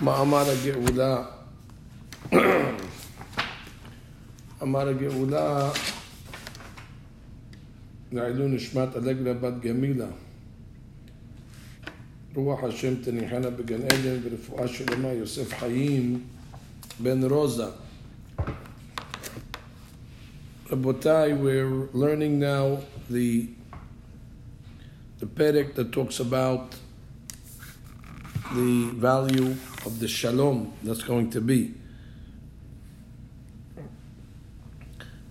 מאמר הגאולה, אמר הגאולה, לעילוי נשמת אלגלה בת גמילה. רוח השם תניחנה בגן עדן ורפואה שלמה יוסף חיים בן רוזה. Rabotai, we're learning now the the Perek that talks about the value of the shalom that's going to be.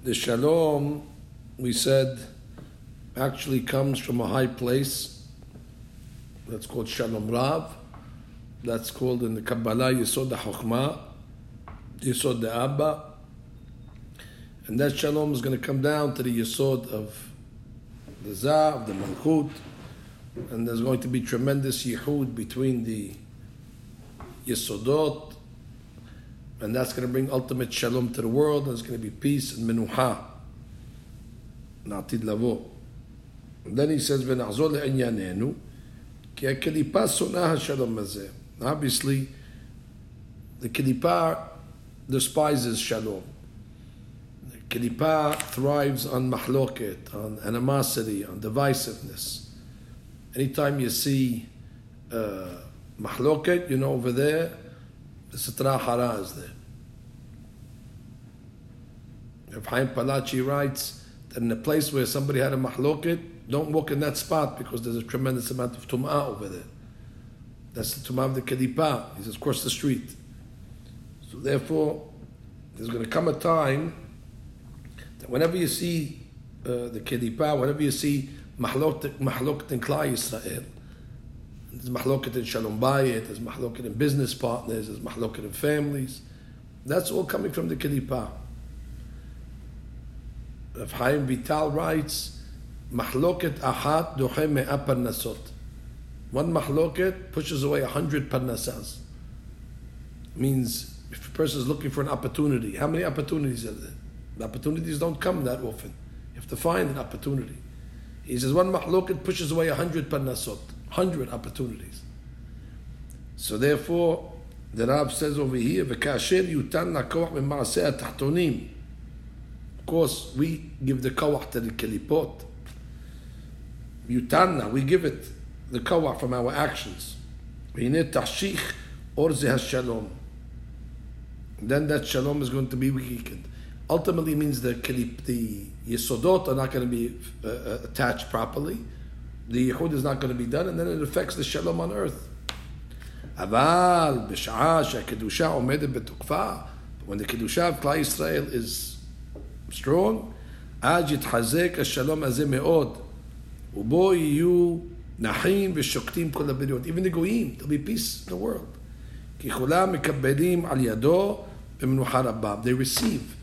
The shalom, we said, actually comes from a high place. That's called shalom rav. That's called in the Kabbalah Yisod HaChokhmah, Yisod Abba. And that shalom is going to come down to the Yisod of the Zah, of the Malchut, and there's going to be tremendous yihud between the Yisodot, and that's going to bring ultimate shalom to the world, and there's going to be peace and menuha. Natid lavo. And then he says, "V'nachzor le'inyanenu, ki ha'kelipa sonah ha'shalom hazeh." Obviously, the kelipa despises shalom. The kelipa thrives on mahloket, on animosity, on divisiveness. Anytime you see uh, mahloket, you know over there, the Sitra Hara is there. If Haim Palachi writes that in a place where somebody had a mahloket, don't walk in that spot because there's a tremendous amount of tum'ah over there. That's the tum'ah of the kelipa. He says, cross the street. So therefore, there's going to come a time that whenever you see uh, the kelipa, whenever you see mahloket in Klal Yisrael, there's mahloket in Shalom Bayit, there's mahloket in business partners, there's mahloket in families. That's all coming from the kelipa. Rav Chaim Vital writes, mahloket ahat dohe me'a parnasot. One mahloket pushes away a hundred parnasas. Means if a person is looking for an opportunity, how many opportunities are there? The opportunities don't come that often. You have to find an opportunity. He says one mahloket pushes away a hundred parnasot, hundred opportunities. So therefore, the Rab says over here, "V'kasher yutan lakoach b'maaseh tahtonim." Of course, we give the kawach to the kelipot. Yutanna, we give it the kawach from our actions. V'hineh tashich or zeh shalom. Then that shalom is going to be weakened. Ultimately, means the the Yesodot are not going to be uh, uh, attached properly. The Yehud is not going to be done, and then it affects the Shalom on earth. אבל בשעה שהקדושה עומדת בתוקפה, when the Kedusha of Klal Israel is strong, עד יתחזק השלום הזה מאוד, ובו יהיו נחים ושוקטים כל הבריאות. Even the Goyim there'll be peace in the world. Kichulam כולם מקבלים על ידו They receive.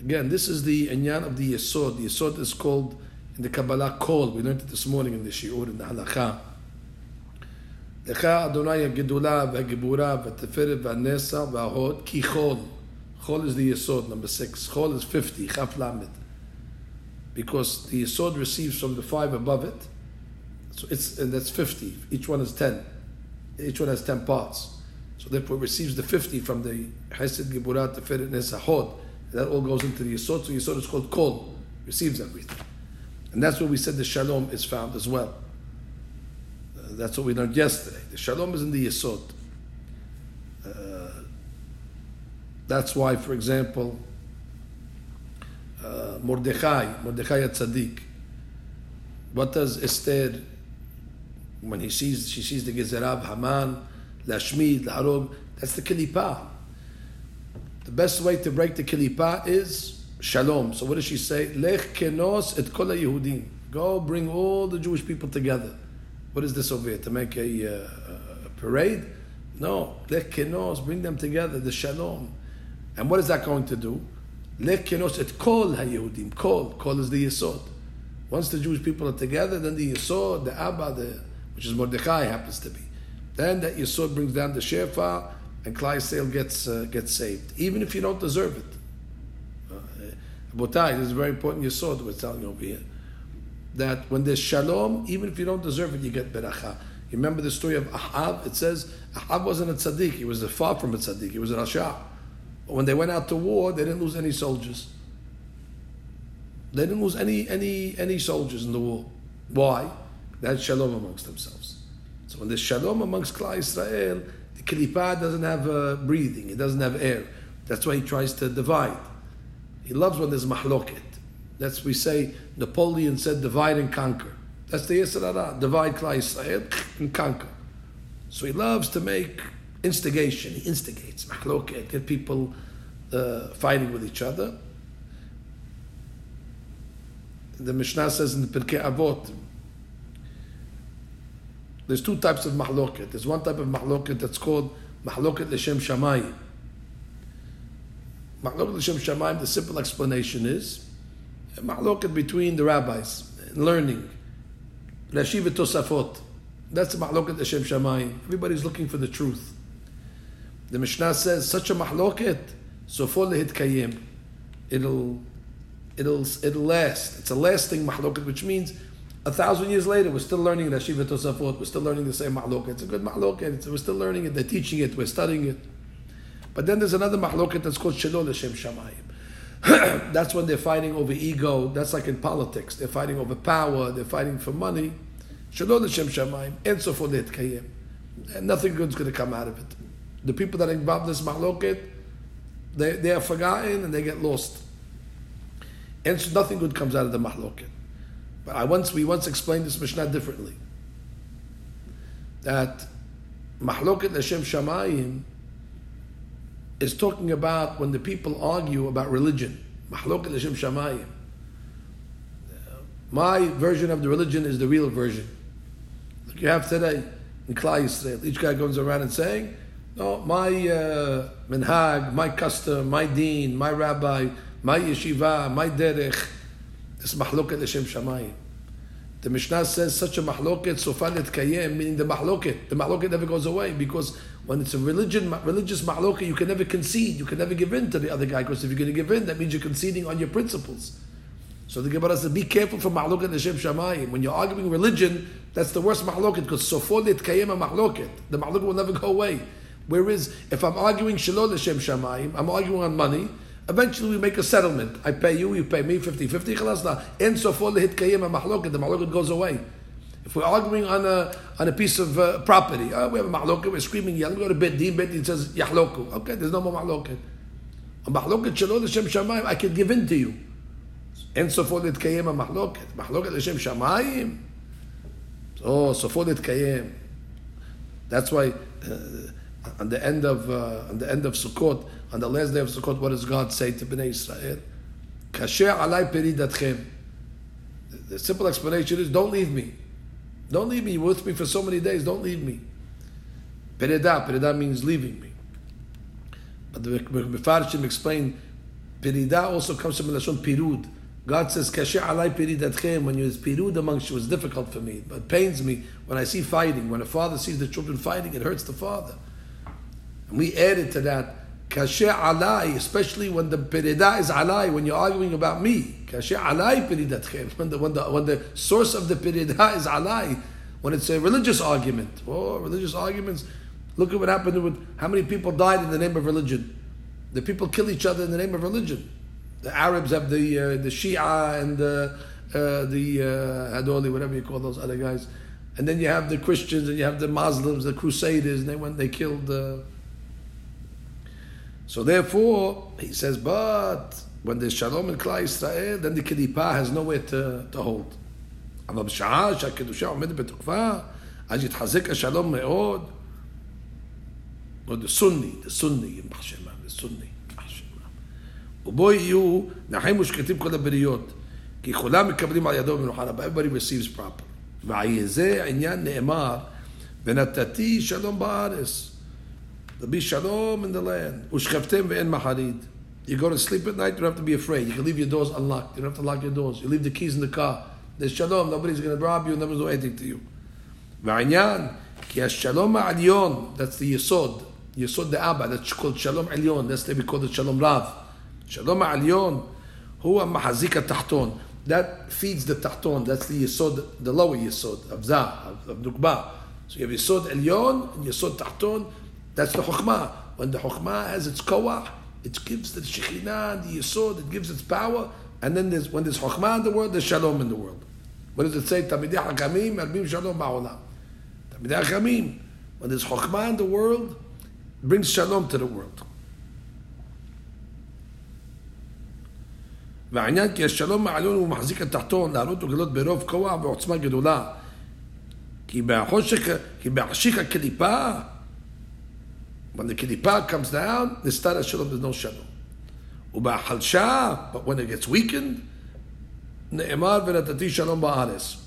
Again, this is the inyan of the Yesod. The Yesod is called in the Kabbalah Kol. We learned it this morning in the Shiur, in the Halakha. לך אדוני הגדולה והגיבורה והתפארת והנסה וההוד כי חול. חול is the Yesod, number six. חול is 50, chaf lamed. Because the Yesod receives from the five above it. So it's, and that's 50. Each one is 10. Each one has 10 parts. So therefore it receives the 50 from the Hesed, Giburat, Teferet, Nesa, Hod. That all goes into the Yesod. So Yesod is called Kol, receives everything. And that's where we said the Shalom is found as well. Uh, that's what we learned yesterday. The Shalom is in the Yesod. Uh, that's why, for example, uh, Mordechai, Mordechai at Tzaddik, what does Esther, when he sees, she sees the Gezerah Haman, Lashmid, Laharog, that's the Kilipah. The best way to break the Kilipah is Shalom. So what does she say? Lech kenos et kol Yehudim. Go bring all the Jewish people together. What is this over here? To make a, uh, a parade? No. Lech kenos, bring them together, the Shalom. And what is that going to do? Lech kenos et kol Yehudim. Kol. Kol is the Yesod. Once the Jewish people are together, then the Yesod, the Abba, the, which is Mordechai happens to be. Then that Yesod brings down the Shefa, and Yisrael gets uh, gets saved, even if you don't deserve it. Botai, this is very important Yesod we're telling over here. That when there's Shalom, even if you don't deserve it, you get Beracha. You remember the story of Ahab? It says Ahab wasn't a tzaddik. He was far from a tzaddik. He was a rasha. But when they went out to war, they didn't lose any soldiers. They didn't lose any any any soldiers in the war. Why? They had shalom amongst themselves. So when there's shalom amongst Klal Israel, the klipa doesn't have uh, breathing. It doesn't have air. That's why he tries to divide. He loves when there's mahloket. That's we say Napoleon said divide and conquer. That's the Yisra divide Klal Israel and conquer. So he loves to make instigation. He instigates mahloket, get people uh, fighting with each other. The Mishnah says in the Pirkei Avot, there's two types of mahloket. There's one type of mahloket that's called mahloket l'shem shamayim. Mahloket l'shem shamayim, the simple explanation is mahloket between the rabbis, and learning. Rashi Tosafot. That's the mahloket l'shem shamayim. Everybody's looking for the truth. The Mishnah says such a mahloket, so for kayim, it'll it'll it'll last. It's a lasting mahloket, which means a thousand years later, we're still learning the Shiva Tosafot, we're still learning the same mahloket. It's a good mahloket, we're still learning it, they're teaching it, we're studying it. But then there's another mahloket that's called Shalol Hashem Shamayim. that's when they're fighting over ego, that's like in politics. They're fighting over power, they're fighting for money. Shalol Hashem Shamayim, and so forth, and nothing good's going to come out of it. The people that are involved in this mahloket, they, they are forgotten and they get lost. And so nothing good comes out of the mahloket. But I once we once explained this Mishnah differently. That Mahloket Hashem Shamayim is talking about when the people argue about religion. Mahloket Hashem Shamayim. My version of the religion is the real version. Like you have today in Klal Yisrael. Each guy goes around and saying, no, my uh, minhag, my custom, my deen, my rabbi, my yeshiva, my derech, it's mahloket l'shem shamayim. The Mishnah says such a mahloket sofalet kayem, meaning the mahloket. The mahloket never goes away because when it's a religion, religious mahloket, you can never concede. You can never give in to the other guy because if you're going to give in, that means you're conceding on your principles. So the Gemara says, be careful from mahloket l'shem shamayim. When you're arguing religion, that's the worst mahloket because sofalet kayem a mahloket. The mahloket will never go away. Whereas if I'm arguing shalom l'shem shamayim, I'm arguing on money. Eventually, we make a settlement. I pay you, you pay me 50 50. And so for the hit kayim and mahloket, the mahloket goes away. If we're arguing on a, on a piece of uh, property, uh, we have a mahloket, we're screaming, yelling, we go to bed, din, bed, it says yahloku. Okay, there's no more mahloket. A mahloket shalom l'shem shamayim, I can give in to you. And so for the hit kayim and mahloket. Mahloket l'shem shamayim. Oh, so for the kayim. That's why. Uh, on the end of uh, on the end of Sukkot, on the last day of Sukkot, what does God say to Bnei Israel? The simple explanation is, don't leave me. Don't leave me. You're with me for so many days. Don't leave me. Perida, perida means leaving me. But the Mefarshim explain, perida also comes from the Lashon pirud. God says, Kasher alai peridatchem. When you're pirud amongst you, it's difficult for me. But pains me when I see fighting. When a father sees the children fighting, it hurts the father. And we added to that, kashe alai, especially when the perida is alai, when you're arguing about me. Kashe alai peridatchem. When the, when, the, when the source of the perida is alai, when it's a religious argument. Oh, religious arguments. Look at what happened with how many people died in the name of religion. The people kill each other in the name of religion. The Arabs have the uh, the Shia and the uh, the uh, whatever you call those other guys, and then you have the Christians and you have the Muslims, the Crusaders, and they went they killed. Uh, so therefore, he says, but when there's shalom in Klal Yisrael, then the kedipa has nowhere to, to hold. אבל בשעה שהקדושה עומדת בתוקפה, אז יתחזק השלום מאוד. Sunni, the Sunni, יימח שמם, Sunni, יימח שמם. ובו יהיו נחים ושקטים כל הבריות, כי כולם מקבלים על ידו מנוחה רבה, everybody receives proper. ויהיה זה עניין נאמר, ונתתי שלום בארץ. There'll be shalom in the land. Ushchevtem ve'en maharid. You go to sleep at night, you don't have to be afraid. You can leave your doors unlocked. You don't have to lock your doors. You leave the keys in the car. There's shalom. Nobody's going to rob you. Nobody's going to do anything to you. V'anyan, ki shalom ha'alyon, that's the yesod. Yesod the Abba, that's called shalom alyon. That's why we call it shalom rav. Shalom ha'alyon, huwa mahazik tahton. That feeds the tahton. That's the yesod, the lower yesod, of zah, of, of nukba. So you have Yesod Elyon and Yesod Tahton. That's the Chokhmah. When the Chokhmah has its Koach, it gives the Shekhinah, the Yesod, it gives its power. And then there's, when there's Chokhmah in the world, there's Shalom in the world. What does it say? Tamidei Hakamim, Arbim Shalom Ba'olam. Tamidei Hakamim. When there's Chokhmah in the world, it brings Shalom to the world. והעניין כי השלום מעלון הוא מחזיק את תחתון לעלות ולגלות ברוב כוח ועוצמה גדולה. כי בחושך, כי בחשיך הקליפה, When the kilipah comes down, the stara shalom, there's no shalom. Uba halsha, but when it gets weakened, ne'emar v'natati shalom ba'ares.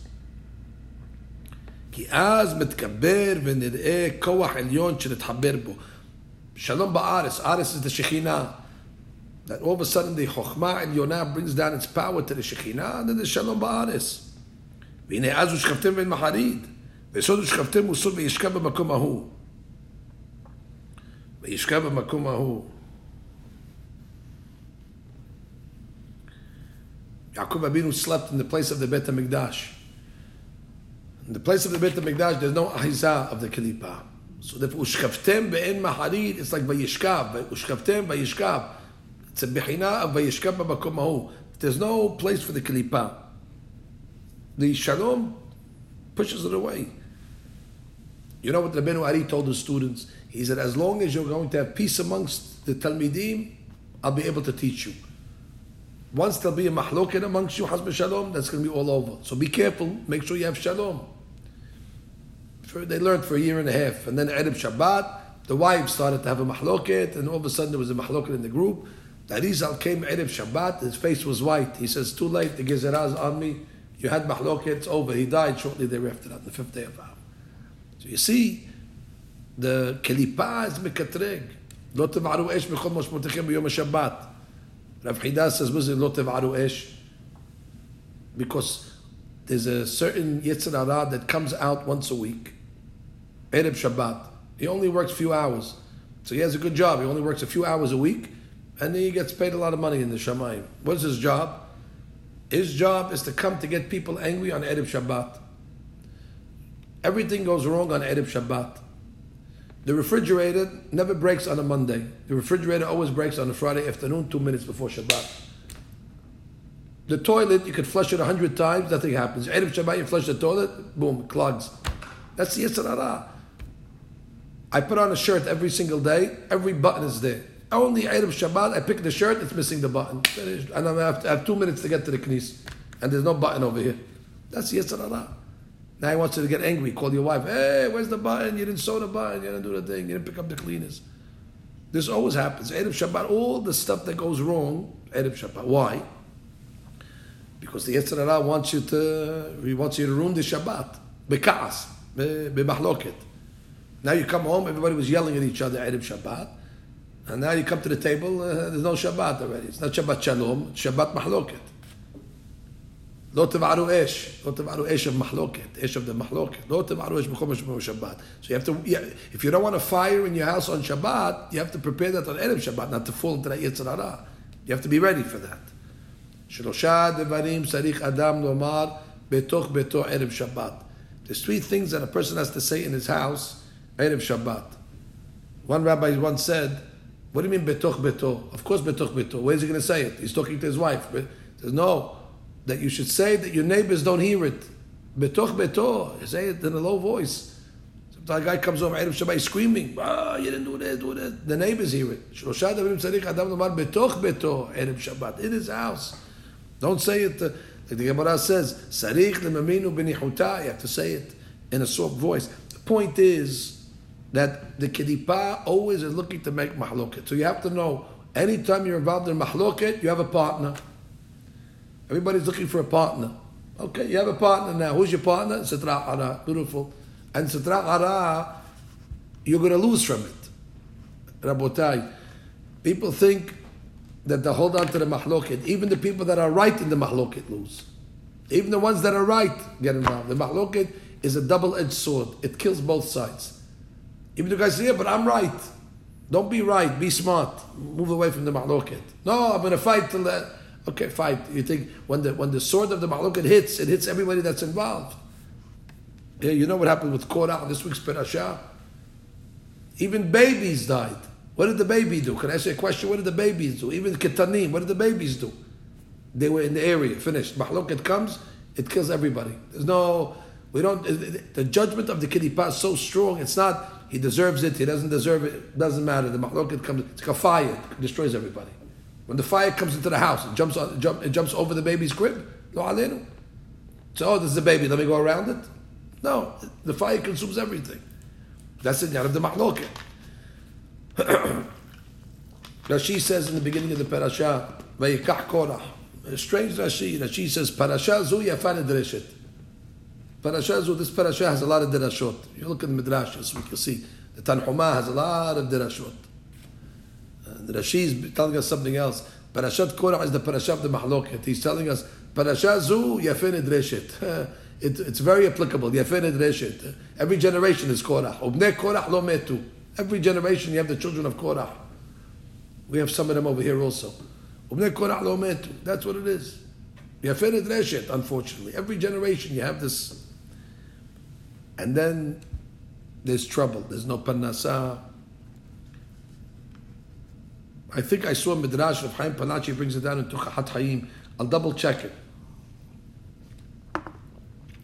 כי אז מתקבר ונראה כוח elyon שנתחבר בו. Shalom ba'ares. Ares is the Shekhinah. That all of a sudden the Chokhmah Yonah brings down its power to the Shekhinah, and then the Shalom ba'aris. והנה אז ושכבתם ואין מחריד, וסוד ושכבתם וסוד וישכב במקום וישכב במקום ההוא. Yaakov Abinu slept in the place of the Bet HaMikdash. In the place of the Bet HaMikdash, there's no ahizah of the kilipa. So if ushkavtem be'en maharid, it's like vayishkav. Ushkavtem vayishkav. It's a bechina of vayishkav b'makom hahu. There's no place for the kilipa. The shalom pushes it away. You know what Rabbeinu Ari told his students? He said, as long as you're going to have peace amongst the Talmidim, I'll be able to teach you. Once there'll be a mahloket amongst you, hasbe shalom, that's going to be all over. So be careful, make sure you have shalom. For, they learned for a year and a half. And then Erev Shabbat, the wives started to have a mahloket, and all of a sudden there was a mahloket in the group. The Arizal came Erev Shabbat, his face was white. He says, too late, the Gezeraz on me. You had mahloket, it's over. He died shortly thereafter, on the fifth day of Av. So you see, the kelipa is mekatreg. Lo tevaru esh b'chol moshmotichem b'yom Shabbat. Rav Chida says, lo tevaru esh?" Because there's a certain yitzhara that comes out once a week, erev Shabbat. He only works a few hours, so he has a good job. He only works a few hours a week, and then he gets paid a lot of money in the shamayim. What is his job? His job is to come to get people angry on erev Shabbat. Everything goes wrong on erev Shabbat. The refrigerator never breaks on a Monday. The refrigerator always breaks on a Friday afternoon, two minutes before Shabbat. The toilet, you could flush it a hundred times, nothing happens. Erev Shabbat, you flush the toilet, boom, clogs. That's the Yetzer I put on a shirt every single day, every button is there. Only Erev Shabbat, I pick the shirt, it's missing the button. Finished. And I have, I have two minutes to get to the knis. And there's no button over here. That's the Yetzer Hara. Now he wants you to get angry. Call your wife. Hey, where's the button? You didn't sew the button. You didn't do the thing. You didn't pick up the cleaners. This always happens. Erev Shabbat, all the stuff that goes wrong, Erev Shabbat. Why? Because the Yetzer Hara wants you to, he wants you to ruin the Shabbat. Bekas, bemachloket. Now you come home, everybody was yelling at each other Erev Shabbat. And now you come to the table, uh, there's no Shabbat already. It's not Shabbat Shalom, Shabbat Mahloket. לא תבערו אש, לא תבערו אש of מחלוקת, אש of the מחלוקת, לא תבערו אש בכל משמעות שבת. So you have to, yeah, if you don't want a fire in your house on Shabbat, you have to prepare that on Erev Shabbat, not to fall into that Yetzer Hara. You have to be ready for that. שלושה דברים צריך אדם לומר בתוך ביתו ערב שבת. There's three things that a person has to say in his house, ערב Shabbat. One rabbi once said, what do you mean betoch beto? Of course betoch beto. Where's he going to say it? He's talking to his wife. He says, no, that you should say that your neighbors don't hear it. Betoch betoch, say it in a low voice. Sometimes a guy comes over Erev Shabbat screaming, ah, oh, you didn't do that, do that. The neighbors hear it. Shlosha davim tzarich adam lomar betoch beto Erev Shabbat, in his house. Don't say it, uh, like the Gemara says, sarich lemaminu benichuta, you have to say it in a soft voice. The point is that the kilipah always is looking to make mahloket. So you have to know, anytime you're involved in mahloket, you have a partner. Everybody's looking for a partner. Okay, you have a partner now. Who's your partner? Sitra Ara. Beautiful. And Sitra Ara, you're going to lose from it. Rabotai. People think that they hold on to the mahloket. Even the people that are right in the mahloket lose. Even the ones that are right get involved. The mahloket is a double-edged sword. It kills both sides. Even the guys say, yeah, but I'm right. Don't be right. Be smart. Move away from the mahloket. No, I'm going to fight till that. Okay, fine. You think when the when the sword of the mahloket hits, it hits everybody that's involved. Yeah, you know what happened with Korah this week's parasha? Even babies died. What did the baby do? Can I ask you a question? What did the babies do? Even Kitanim, what did the babies do? They were in the area, finished. Mahloket comes, it kills everybody. There's no, we don't, the judgment of the Kilipah is so strong, it's not, he deserves it, he doesn't deserve it, doesn't matter. The Mahloket comes, it's like a fire, it destroys everybody. When the fire comes into the house, it jumps, on, jump, it jumps over the baby's crib, lo alenu. So, oh, this is a baby, let me go around it? No, the fire consumes everything. That's the of the Mahloket. Rashi says in the beginning of the parasha, Vayikach Korah. Strange Rashi. Rashi says, Parasha zu yafa nedreshet. Parasha zu, this parasha has a lot of derashot. You look at the Midrash this week, you'll see. The Tanhuma has a lot of derashot. And Rashi is telling us something else. Parashat Korah is the parasha of the Mahloket. He's telling us, Parasha zu yafa nedreshet. It, it's very applicable. Yafa nedreshet. Every generation is Korah. Ubnei Korah lo metu. Every generation you have the children of Korah. We have some of them over here also. That's what it is. Yaferet Reshet, unfortunately. Every generation you have this. And then there's trouble. There's no parnasa. I think I saw Midrash of Chaim Palachi brings it down into Chahat Hayim. I'll double check it.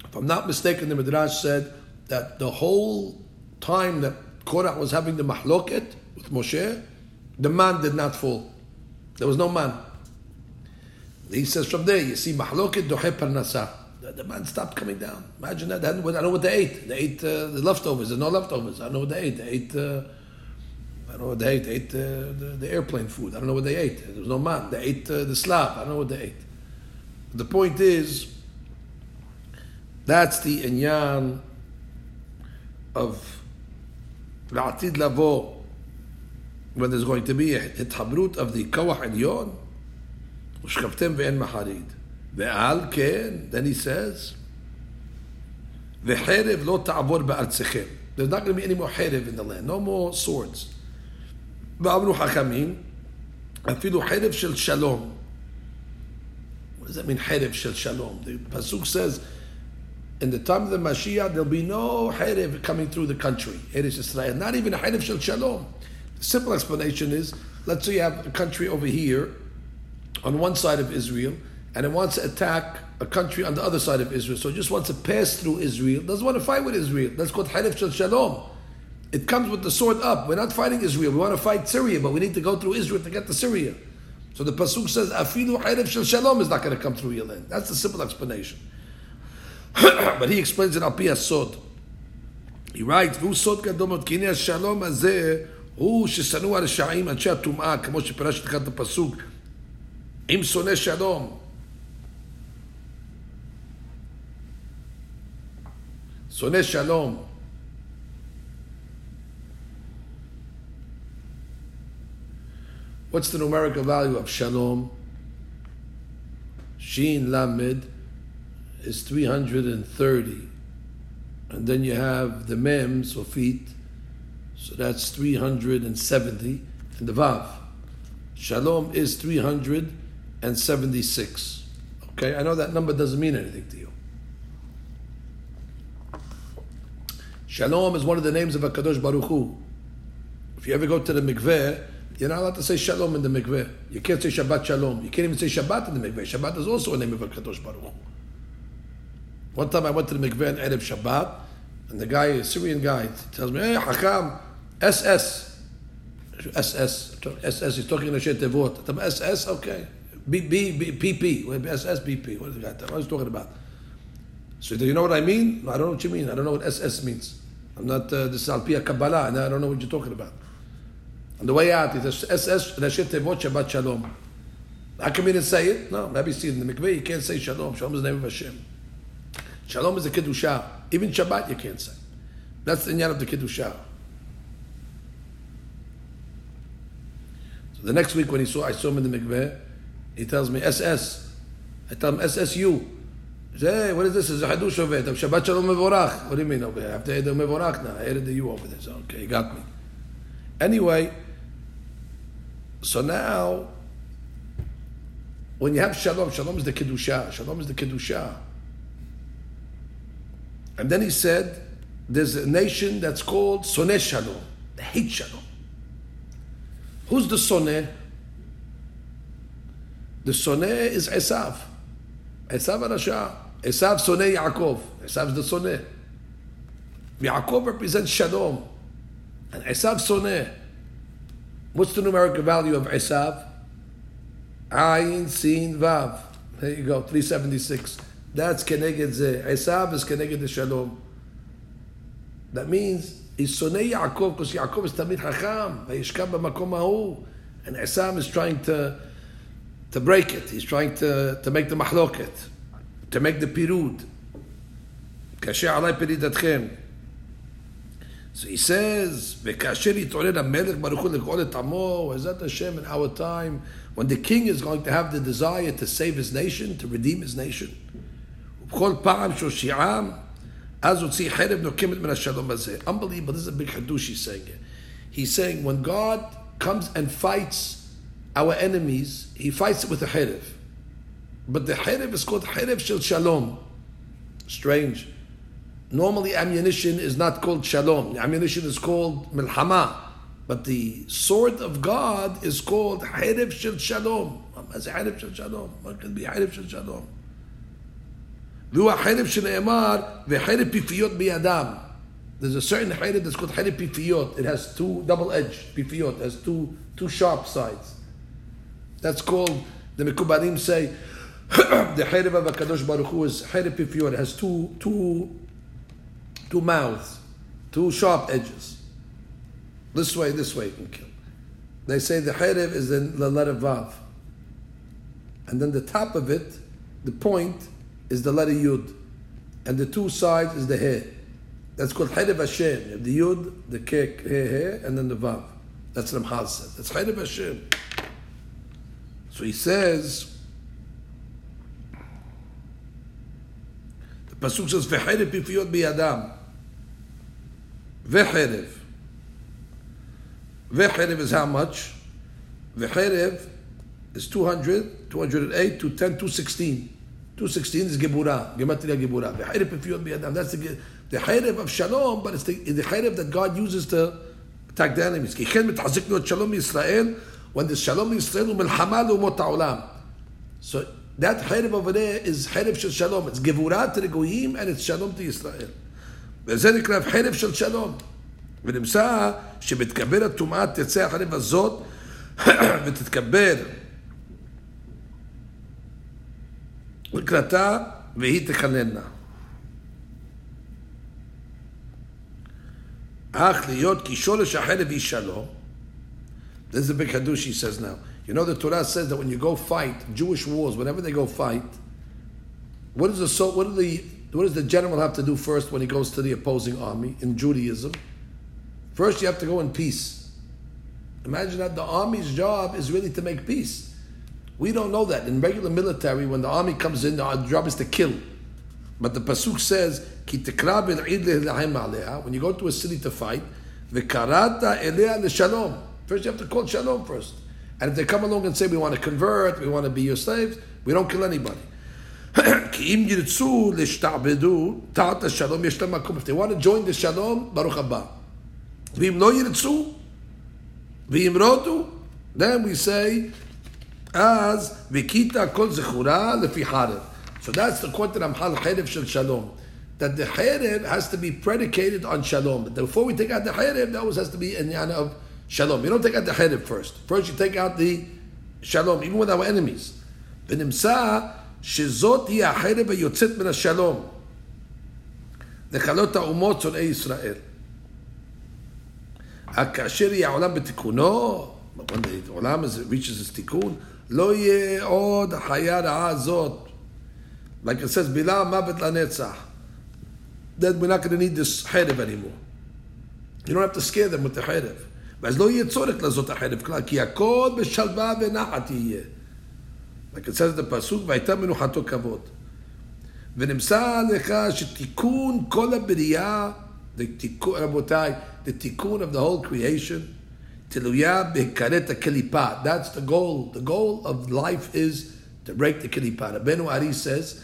If I'm not mistaken, the Midrash said that the whole time that Korach was having the mahloket with Moshe, the man did not fall. There was no man. He says from there, you see mahloket dohe parnasa. The man stopped coming down. Imagine that. I know what they ate. They ate uh, the leftovers. There's no leftovers. I know what they ate. They ate. Uh, don't know what they ate. They ate uh, the, the, airplane food. I don't know what they ate. There was no man. They ate uh, the slab. I don't know what they ate. But the point is, that's the inyan of לעתיד לבוא, when there's going to be התחברות of the כוח עליון, ושכבתם ואין מחריד. ועל כן, then he says, וחרב לא תעבור בארצכם. There's not going to be any more חרב in the land, no more swords. ואמרו חכמים, אפילו חרב של שלום. What does that mean, חרב של שלום? The pasuk says, in the time of the Mashiach, there'll be no Harev coming through the country, Eretz Israel, not even a Harev Shel Shalom. The simple explanation is, let's say you have a country over here, on one side of Israel, and it wants to attack a country on the other side of Israel. So it just wants to pass through Israel, doesn't want to fight with Israel. That's called Harev Shel Shalom. it comes with the sword up. We're not fighting Israel. We want to fight Syria, but we need to go through Israel to get to Syria. So the pasuk says, "Afilu Erev Shel Shalom" is not going to come through your land. That's the simple explanation. but he explains it al sod. He writes, "Vu sod gadomot kini Shalom azeh hu shesanu al Shaim anshei Tumah kamo sheperash tchad the pasuk im sones Shalom." Sones Shalom. What's the numerical value of shalom? Shin Lamed is 330. And then you have the mem, so feet, so that's 370. And the vav. Shalom is 376. Okay, I know that number doesn't mean anything to you. Shalom is one of the names of HaKadosh Baruch Hu. If you ever go to the mikveh, you're not allowed to say Shalom in the mikveh. You can't say Shabbat Shalom. You can't even say Shabbat in the mikveh. Shabbat is also a name of Kadosh Baruch. One time I went to the mikveh on Erev Shabbat, and the guy, a Syrian guy, tells me, hey, Hakam, SS. SS. SS, he's talking to Tevot. SS, okay. B, B, B, PP. SS, BP. What is the guy? What is he talking about? So you know what I mean? I don't know what you mean. I don't know what SS means. I'm not, uh, this is Alpia Kabbalah, and I don't know what you're talking about. On the way out, he says, SS, Rashi Tevot, Shabbat Shalom. How come he didn't say it? No, maybe see in the mikveh, you can't say Shalom. Shalom is the name of Hashem. Shalom is a Kiddusha. Even Shabbat you can't say. That's the inyan of the Kiddusha. So the next week when he saw, I saw him in the mikveh, he tells me, SS. I tell him, SSU. Hey, what is this? Is a Hadush over there. Shabbat Shalom Mevorach. What do you mean over there? I have to add the Mevorach now. I added the U over there. So, okay, you got me. Anyway, so now, when you have Shalom, Shalom is the kedusha. Shalom is the kedusha. And then he said, there's a nation that's called Soneh Shalom. They hate Shalom. Who's the Soneh? The Soneh is Esav. Esav Arasha. Esav Soneh Yaakov. Esav is the Soneh. Yaakov represents Shalom. And Esav Soneh. What's the numerical value of Esav? Ayin, Sin, Vav. There you go, 376. That's Keneged Zeh. Esav is Keneged Shalom. That means, he's Sonei Yaakov, because Yaakov is Tamid Chacham, Vayishkab B'makom Ha'u. And Esav is trying to, to break it. He's trying to, to make the mahloket, to make the pirud. Kashe alay peridatchem. So he says, "V'kasher yitorer haMelech Baruch Hu lekol amo." Is that Hashem in our time when the king is going to have the desire to save his nation, to redeem his nation? Ubchol pa'am shoshi'am az utzi cherev nokim min hashalom hazeh. Unbelievable! This is a big hadush he's saying. He's saying when God comes and fights our enemies, He fights it with a cherev, but the cherev is called cherev shel shalom. Strange. Normally, ammunition is not called shalom. Ammunition is called milhama. But the sword of God is called xerev shel shalom. As a xerev shel shalom. What can be xerev shel shalom? והוא החרב שנאמר, וחרב פיפיות בידם. There's a certain חרב that's called חרב פיפיות. It has two double edge פיפיות. It has two, two sharp sides. That's called, the Mekubalim say, the חרב of HaKadosh Baruch Hu is חרב פיפיות. It has two, two, two mouths, two sharp edges. This way, this way you can kill. They say the xerev is the, the letter Vav. And then the top of it, the point, is the letter Yud. And the two sides is the He. That's called xerev Hashem. The Yud, the Kek, He, He, and then the Vav. That's what Ramchal says. That's xerev Hashem. So he says, the Pasuk says, v'xerev pifiyot biyadam. V'cherev. V'cherev is how much? V'cherev is 200, 208 to 10, 216. 216 is Geburah, Gematria Geburah. V'cherev you b'yadam. That's the, the cherev of Shalom, but it's the, the cherev that God uses to attack the enemies. When the Shalom Yisrael u melchama. So that cherev over there is cherev shel Shalom. It's Geburah to the Goyim and it's Shalom to Israel. וזה נקרא חרב של שלום. ונמצא שמתקבל הטומאה תצא החרב הזאת ותתקבל לקראתה והיא תכננה. אך להיות כי שורש החרב היא שלום. This is a big hadush he says now. You know the Torah says that when you go fight, Jewish wars, whenever they go fight, what does the what do the what does the general have to do first when he goes to the opposing army in Judaism? First, you have to go in peace. Imagine that the army's job is really to make peace. We don't know that. In regular military, when the army comes in, our job is to kill. But the Pasuk says, when you go to a city to fight. First, you have to call shalom first. And if they come along and say, we want to convert, we want to be your slaves, we don't kill anybody. כי אם ירצו להשתעבדו תחת השלום, יש להם מקום. If they want to join the shalom, ברוך הבא. ואם לא ירצו, וימרודו, then we say, אז וכית כל זכורה לפי חרב. So that's the quote that Ramchal חרב של שלום. That the חרב has to be predicated on shalom. But before we take out the חרב, that always has to be in the honor of shalom. You don't take out the חרב first. First you take out the shalom, even with our enemies. ונמצא שזאת היא החרב היוצאת מן השלום. לכלות האומות שונאי ישראל. כאשר יהיה העולם בתיקונו, עולם reaches its תיקון, לא יהיה עוד החיה רעה הזאת. Like it says, בילה מוות לנצח. Then we're not going to need this חרב anymore. You don't have to scare them with the חרב. ואז לא יהיה צורך לעשות החרב כלל, כי הכל בשלווה ונחת יהיה. Like it says the pasuk, והייתה מנוחתו כבוד. ונמסר לך שתיקון כל הבריאה, רבותיי, the tikkun of the whole creation, תלויה בהכרת הקליפה. That's the goal. The goal of life is to break the kilipa. Rabbeinu Ari says,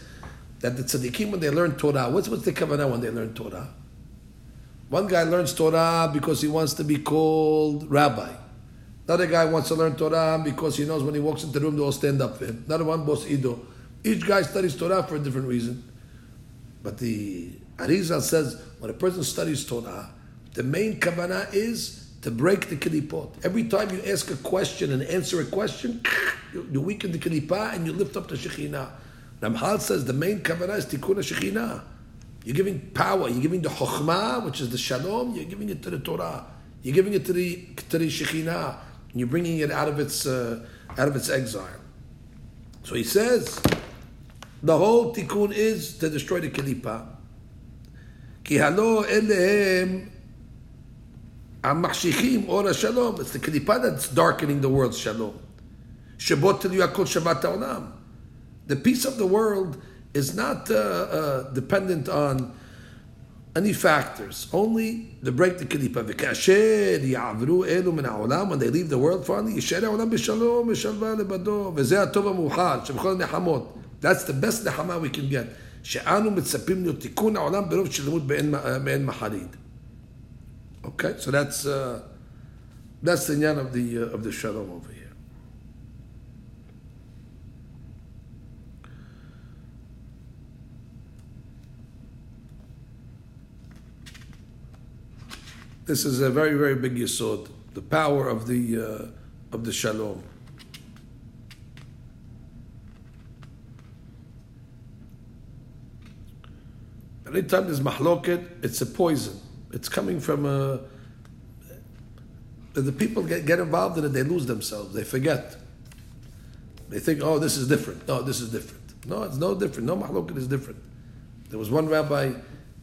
that the tzaddikim when they learn Torah, what's what's the kavanah when they learn Torah? One guy learns Torah because he wants to be called rabbi. Another guy wants to learn Torah because he knows when he walks into the room they all stand up for him. Another one boss ido. Each guy studies Torah for a different reason. But the Arizal says when a person studies Torah, the main kavanah is to break the kilipot. Every time you ask a question and answer a question, you weaken the kilipah and you lift up the shekhinah. Ramchal says the main kavanah is tikkun shekhinah. You're giving power. You're giving the chokhmah, which is the shalom. You're giving it to the Torah. You're giving it to the to the shekhinah And you're bringing it out of its uh, out of its exile. So he says, the whole tikkun is to destroy the kilipah. Ki halo elehem המחשיכים אור השלום. It's the קליפה that's darkening the world's shalom. שבו תלוי הכל שבת העולם. The peace of the world is not uh, uh, dependent on any factors, only the break the kelipa. וכאשר יעברו אלו מן העולם, when they leave the world finally, יישאר העולם בשלום ושלווה לבדו, וזה הטוב המאוחד, שבכל הנחמות. That's the best נחמה we can get. שאנו מצפים להיות תיקון העולם ברוב שלמות באין מחריד. Okay, so that's uh, that's the nyan of the uh, of the shalom over here. This is a very very big yisod, the power of the uh, of the shalom. Anytime there's mahloket, it's a poison. It's coming from a. The people get, get involved in it, they lose themselves, they forget. They think, oh, this is different. No, this is different. No, it's no different. No mahloket is different. There was one rabbi,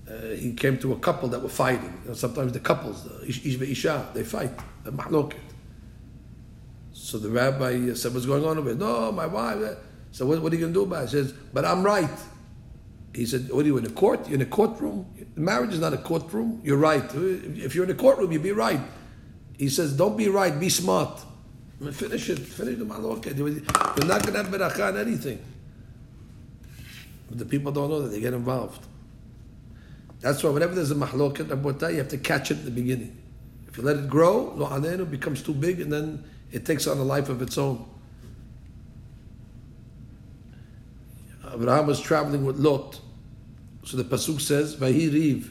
uh, he came to a couple that were fighting. You know, sometimes the couples, the ish, ish isha, they fight, the mahloket. So the rabbi uh, said, what's going on over here? No, my wife. Uh, so what, what are you going to do about it? He says, but I'm right. He said, what are you in a court? You're in a courtroom? Marriage is not a courtroom. You're right. If you're in a courtroom, you'd be right. He says, don't be right, be smart. I mean, finish it. Finish the malok. You're not going to have beracha on anything. But the people don't know that. They get involved. That's why whenever there's a mahloket, you have to catch it at the beginning. If you let it grow, lo it becomes too big, and then it takes on a life of its own. Abraham was traveling with Lot. So the pasuk says, "Vahi riv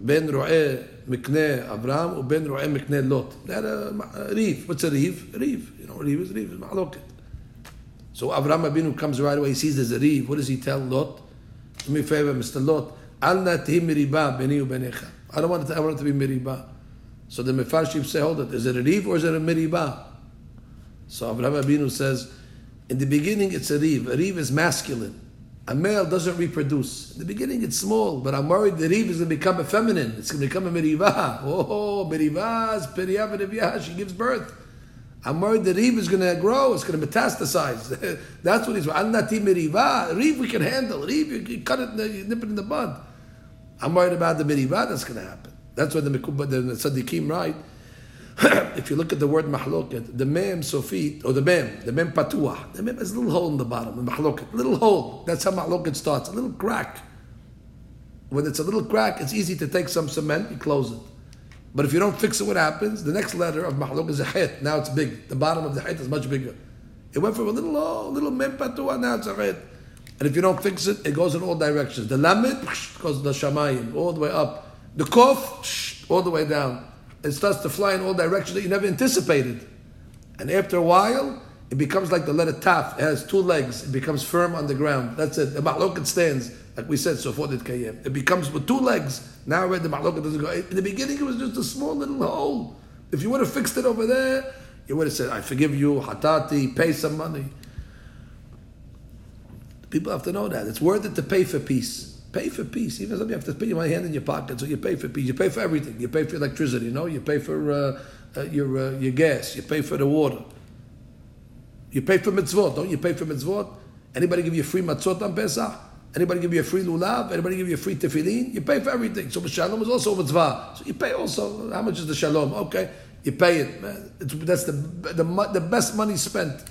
ben ro'eh mikne Abraham or ben ro'eh mikne Lot." That uh, riv. What's a riv? Riv. You know, riv is riv. Is ma'aloket. So Abraham Abinu comes right away. He sees there's a riv. What does he tell Lot? Do me a favor, Mr. Lot. Miriba. I don't want it to, I want it to be miriba. So the Mefarshim say, hold it. Is it a riv or is it a miriba? So Abraham Abinu says, in the beginning it's a riv. A riv is masculine. A male doesn't reproduce. In the beginning, it's small, but I'm worried the Riv is going to become a feminine. It's going to become a Meriva. Oh, Meriva is Periyah She gives birth. I'm worried the Riv is going to grow. It's going to metastasize. That's what he's. Al nati Meriva. Riv we can handle. Riv you, cut it, you nip it in the bud. I'm worried about the Meriva that's going to happen. That's why the Mekubba, the Tzaddikim write. if you look at the word mahloket, the mem sofit, or the mem, the mem patuah, the mem has a little hole in the bottom, the mahloket, little hole. That's how mahloket starts, a little crack. When it's a little crack, it's easy to take some cement, and close it. But if you don't fix it, what happens? The next letter of mahlok is a. Now it's big. The bottom of the hit is much bigger. It went from a little oh, little mem patuah, now it's a hit. And if you don't fix it, it goes in all directions. The lamed goes the shamayim, all the way up. The kof, all the way down it starts to fly in all directions that you never anticipated. And after a while, it becomes like the letter taf. It has two legs. It becomes firm on the ground. That's it. The ma'loket stands, like we said, so for it kayem. It becomes with two legs. Now the ma'loket doesn't go. In the beginning, it was just a small little hole. If you would have fixed it over there, you would have said, I forgive you, hatati, pay some money. People have to know that. It's worth it to pay for peace. Pay for peace. Even if you have to put your hand in your pocket, so you pay for peace. You pay for everything. You pay for electricity. You know, you pay for uh, uh, your uh, your gas. You pay for the water. You pay for mitzvot. Don't you pay for mitzvot? Anybody give you free matzot on Pesach? Anybody give you a free lulav? Anybody give you a free tefillin? You pay for everything. So shalom is also mitzvah. So you pay also. How much is the shalom? Okay, you pay it. It's, that's the, the the best money spent.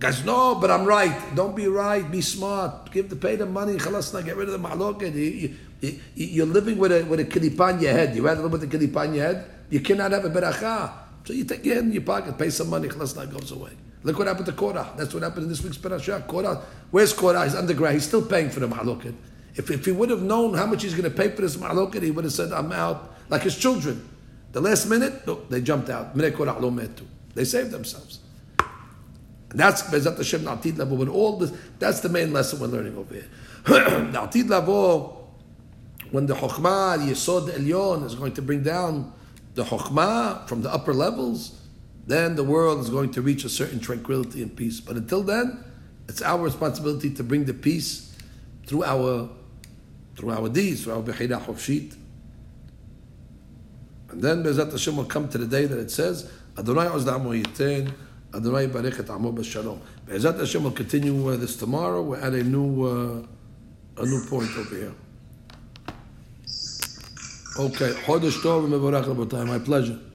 Guys, no, but I'm right. Don't be right. Be smart. Give the pay the money. Chalasna, get rid of the mahloket. You, you, you, are living with a with a in your head. You rather live with a kilipa in your head. You cannot have a beracha. So you take your hand in your pocket, pay some money. Chalasna goes away. Look what happened to Korah. That's what happened in this week's parasha. Korah, where's Korah? He's underground. He's still paying for the mahloket. If, if he would have known how much he's going to pay for this mahloket, he would have said, "I'm out." Like his children. The last minute, no, they jumped out. They saved themselves. That's Bezat Hashem Na'atid Lavo. But all this, that's the main lesson we're learning over here. Na'atid Lavo, when the Chokhmah, the Yesod Elyon, is going to bring down the Chokhmah from the upper levels, then the world is going to reach a certain tranquility and peace. But until then, it's our responsibility to bring the peace through our through our deeds, through our Bechira Hofshit. And then Bezat Hashem will come to the day that it says, Adonai Ozdamo Yitain, Adonai Barech et Amo B'Shalom. Be'ezat Hashem will continue uh, this tomorrow. We're at a new, uh, a new point over here. Okay, Chodesh Tov, My pleasure.